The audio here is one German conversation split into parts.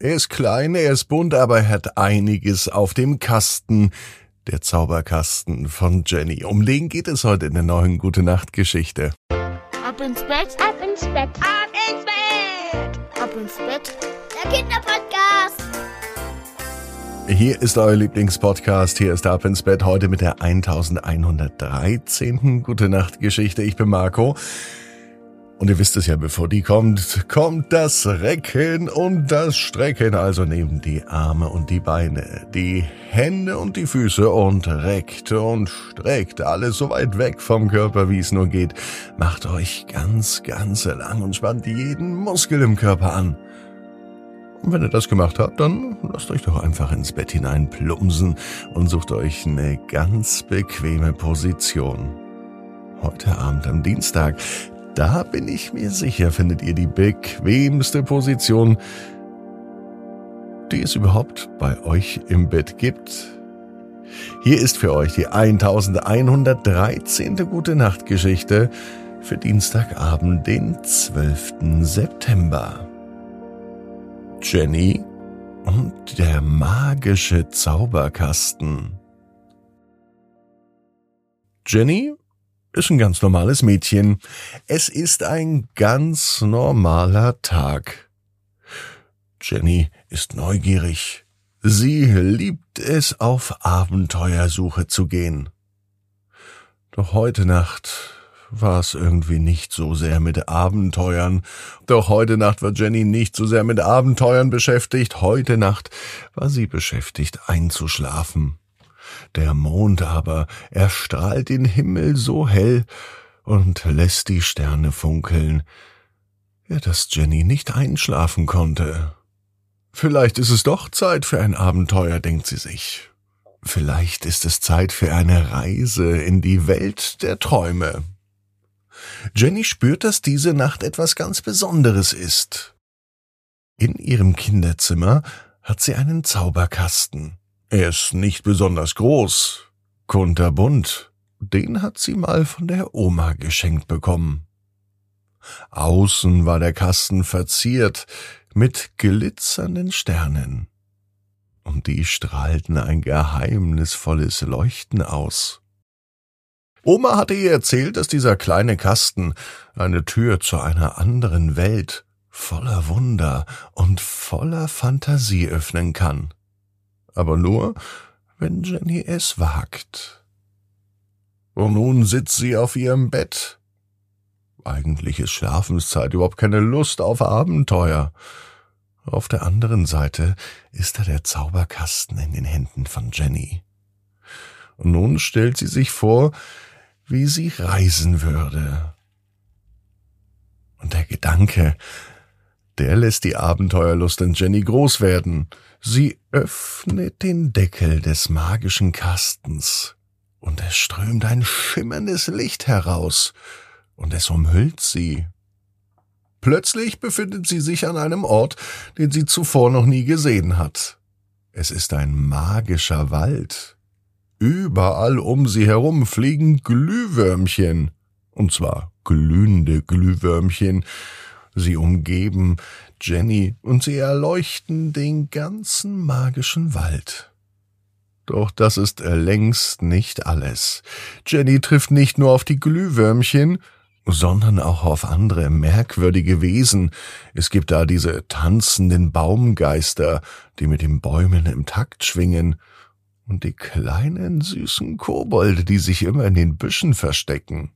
Er ist klein, er ist bunt, aber er hat einiges auf dem Kasten. Der Zauberkasten von Jenny. Um den geht es heute in der neuen Gute Nacht Geschichte. Ab ins Bett, ab ins Bett, ab ins Bett, ab ins Bett. Der Kinderpodcast. Hier ist euer Lieblingspodcast. Hier ist Ab ins Bett heute mit der 1113. Gute Nacht Geschichte. Ich bin Marco. Und ihr wisst es ja, bevor die kommt, kommt das Recken und das Strecken. Also nehmt die Arme und die Beine, die Hände und die Füße und reckt und streckt alles so weit weg vom Körper, wie es nur geht. Macht euch ganz, ganz lang und spannt jeden Muskel im Körper an. Und wenn ihr das gemacht habt, dann lasst euch doch einfach ins Bett hinein plumsen und sucht euch eine ganz bequeme Position. Heute Abend am Dienstag, da bin ich mir sicher, findet ihr die bequemste Position, die es überhaupt bei euch im Bett gibt. Hier ist für euch die 1113. Gute Nacht Geschichte für Dienstagabend, den 12. September. Jenny und der magische Zauberkasten. Jenny ist ein ganz normales Mädchen. Es ist ein ganz normaler Tag. Jenny ist neugierig. Sie liebt es, auf Abenteuersuche zu gehen. Doch heute Nacht war es irgendwie nicht so sehr mit Abenteuern. Doch heute Nacht war Jenny nicht so sehr mit Abenteuern beschäftigt. Heute Nacht war sie beschäftigt einzuschlafen. Der Mond aber erstrahlt den Himmel so hell und lässt die Sterne funkeln, ja, dass Jenny nicht einschlafen konnte. Vielleicht ist es doch Zeit für ein Abenteuer, denkt sie sich. Vielleicht ist es Zeit für eine Reise in die Welt der Träume. Jenny spürt, dass diese Nacht etwas ganz Besonderes ist. In ihrem Kinderzimmer hat sie einen Zauberkasten. Er ist nicht besonders groß, kunterbunt. Den hat sie mal von der Oma geschenkt bekommen. Außen war der Kasten verziert mit glitzernden Sternen. Und die strahlten ein geheimnisvolles Leuchten aus. Oma hatte ihr erzählt, dass dieser kleine Kasten eine Tür zu einer anderen Welt voller Wunder und voller Fantasie öffnen kann aber nur, wenn Jenny es wagt. Und nun sitzt sie auf ihrem Bett. Eigentlich ist Schlafenszeit überhaupt keine Lust auf Abenteuer. Auf der anderen Seite ist da der Zauberkasten in den Händen von Jenny. Und nun stellt sie sich vor, wie sie reisen würde. Und der Gedanke, der lässt die Abenteuerlust in Jenny groß werden. Sie öffnet den Deckel des magischen Kastens, und es strömt ein schimmerndes Licht heraus, und es umhüllt sie. Plötzlich befindet sie sich an einem Ort, den sie zuvor noch nie gesehen hat. Es ist ein magischer Wald. Überall um sie herum fliegen Glühwürmchen, und zwar glühende Glühwürmchen, Sie umgeben Jenny und sie erleuchten den ganzen magischen Wald. Doch das ist längst nicht alles. Jenny trifft nicht nur auf die Glühwürmchen, sondern auch auf andere merkwürdige Wesen. Es gibt da diese tanzenden Baumgeister, die mit den Bäumen im Takt schwingen, und die kleinen süßen Kobolde, die sich immer in den Büschen verstecken.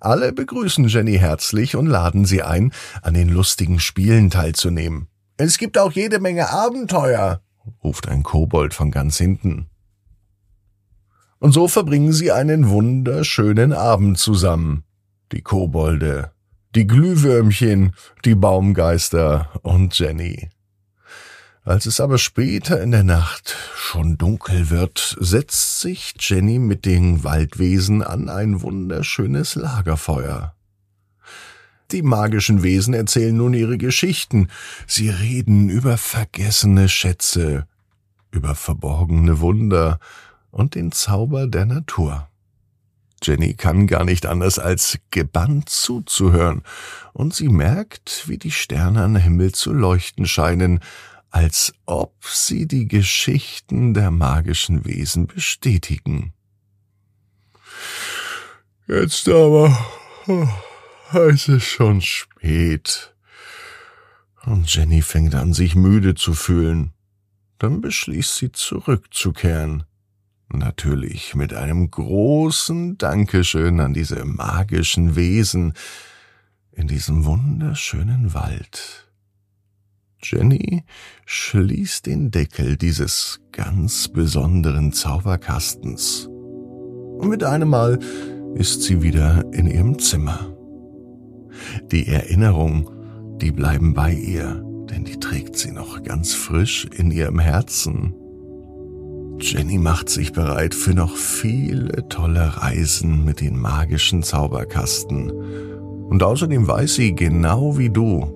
Alle begrüßen Jenny herzlich und laden sie ein, an den lustigen Spielen teilzunehmen. Es gibt auch jede Menge Abenteuer, ruft ein Kobold von ganz hinten. Und so verbringen sie einen wunderschönen Abend zusammen. Die Kobolde, die Glühwürmchen, die Baumgeister und Jenny. Als es aber später in der Nacht schon dunkel wird, setzt sich Jenny mit den Waldwesen an ein wunderschönes Lagerfeuer. Die magischen Wesen erzählen nun ihre Geschichten. Sie reden über vergessene Schätze, über verborgene Wunder und den Zauber der Natur. Jenny kann gar nicht anders als gebannt zuzuhören, und sie merkt, wie die Sterne am Himmel zu leuchten scheinen, als ob sie die Geschichten der magischen Wesen bestätigen. Jetzt aber, oh, es ist schon spät. Und Jenny fängt an, sich müde zu fühlen. Dann beschließt sie zurückzukehren. Natürlich mit einem großen Dankeschön an diese magischen Wesen in diesem wunderschönen Wald. Jenny schließt den Deckel dieses ganz besonderen Zauberkastens. Und mit einem Mal ist sie wieder in ihrem Zimmer. Die Erinnerung, die bleiben bei ihr, denn die trägt sie noch ganz frisch in ihrem Herzen. Jenny macht sich bereit für noch viele tolle Reisen mit den magischen Zauberkasten. Und außerdem weiß sie genau wie du,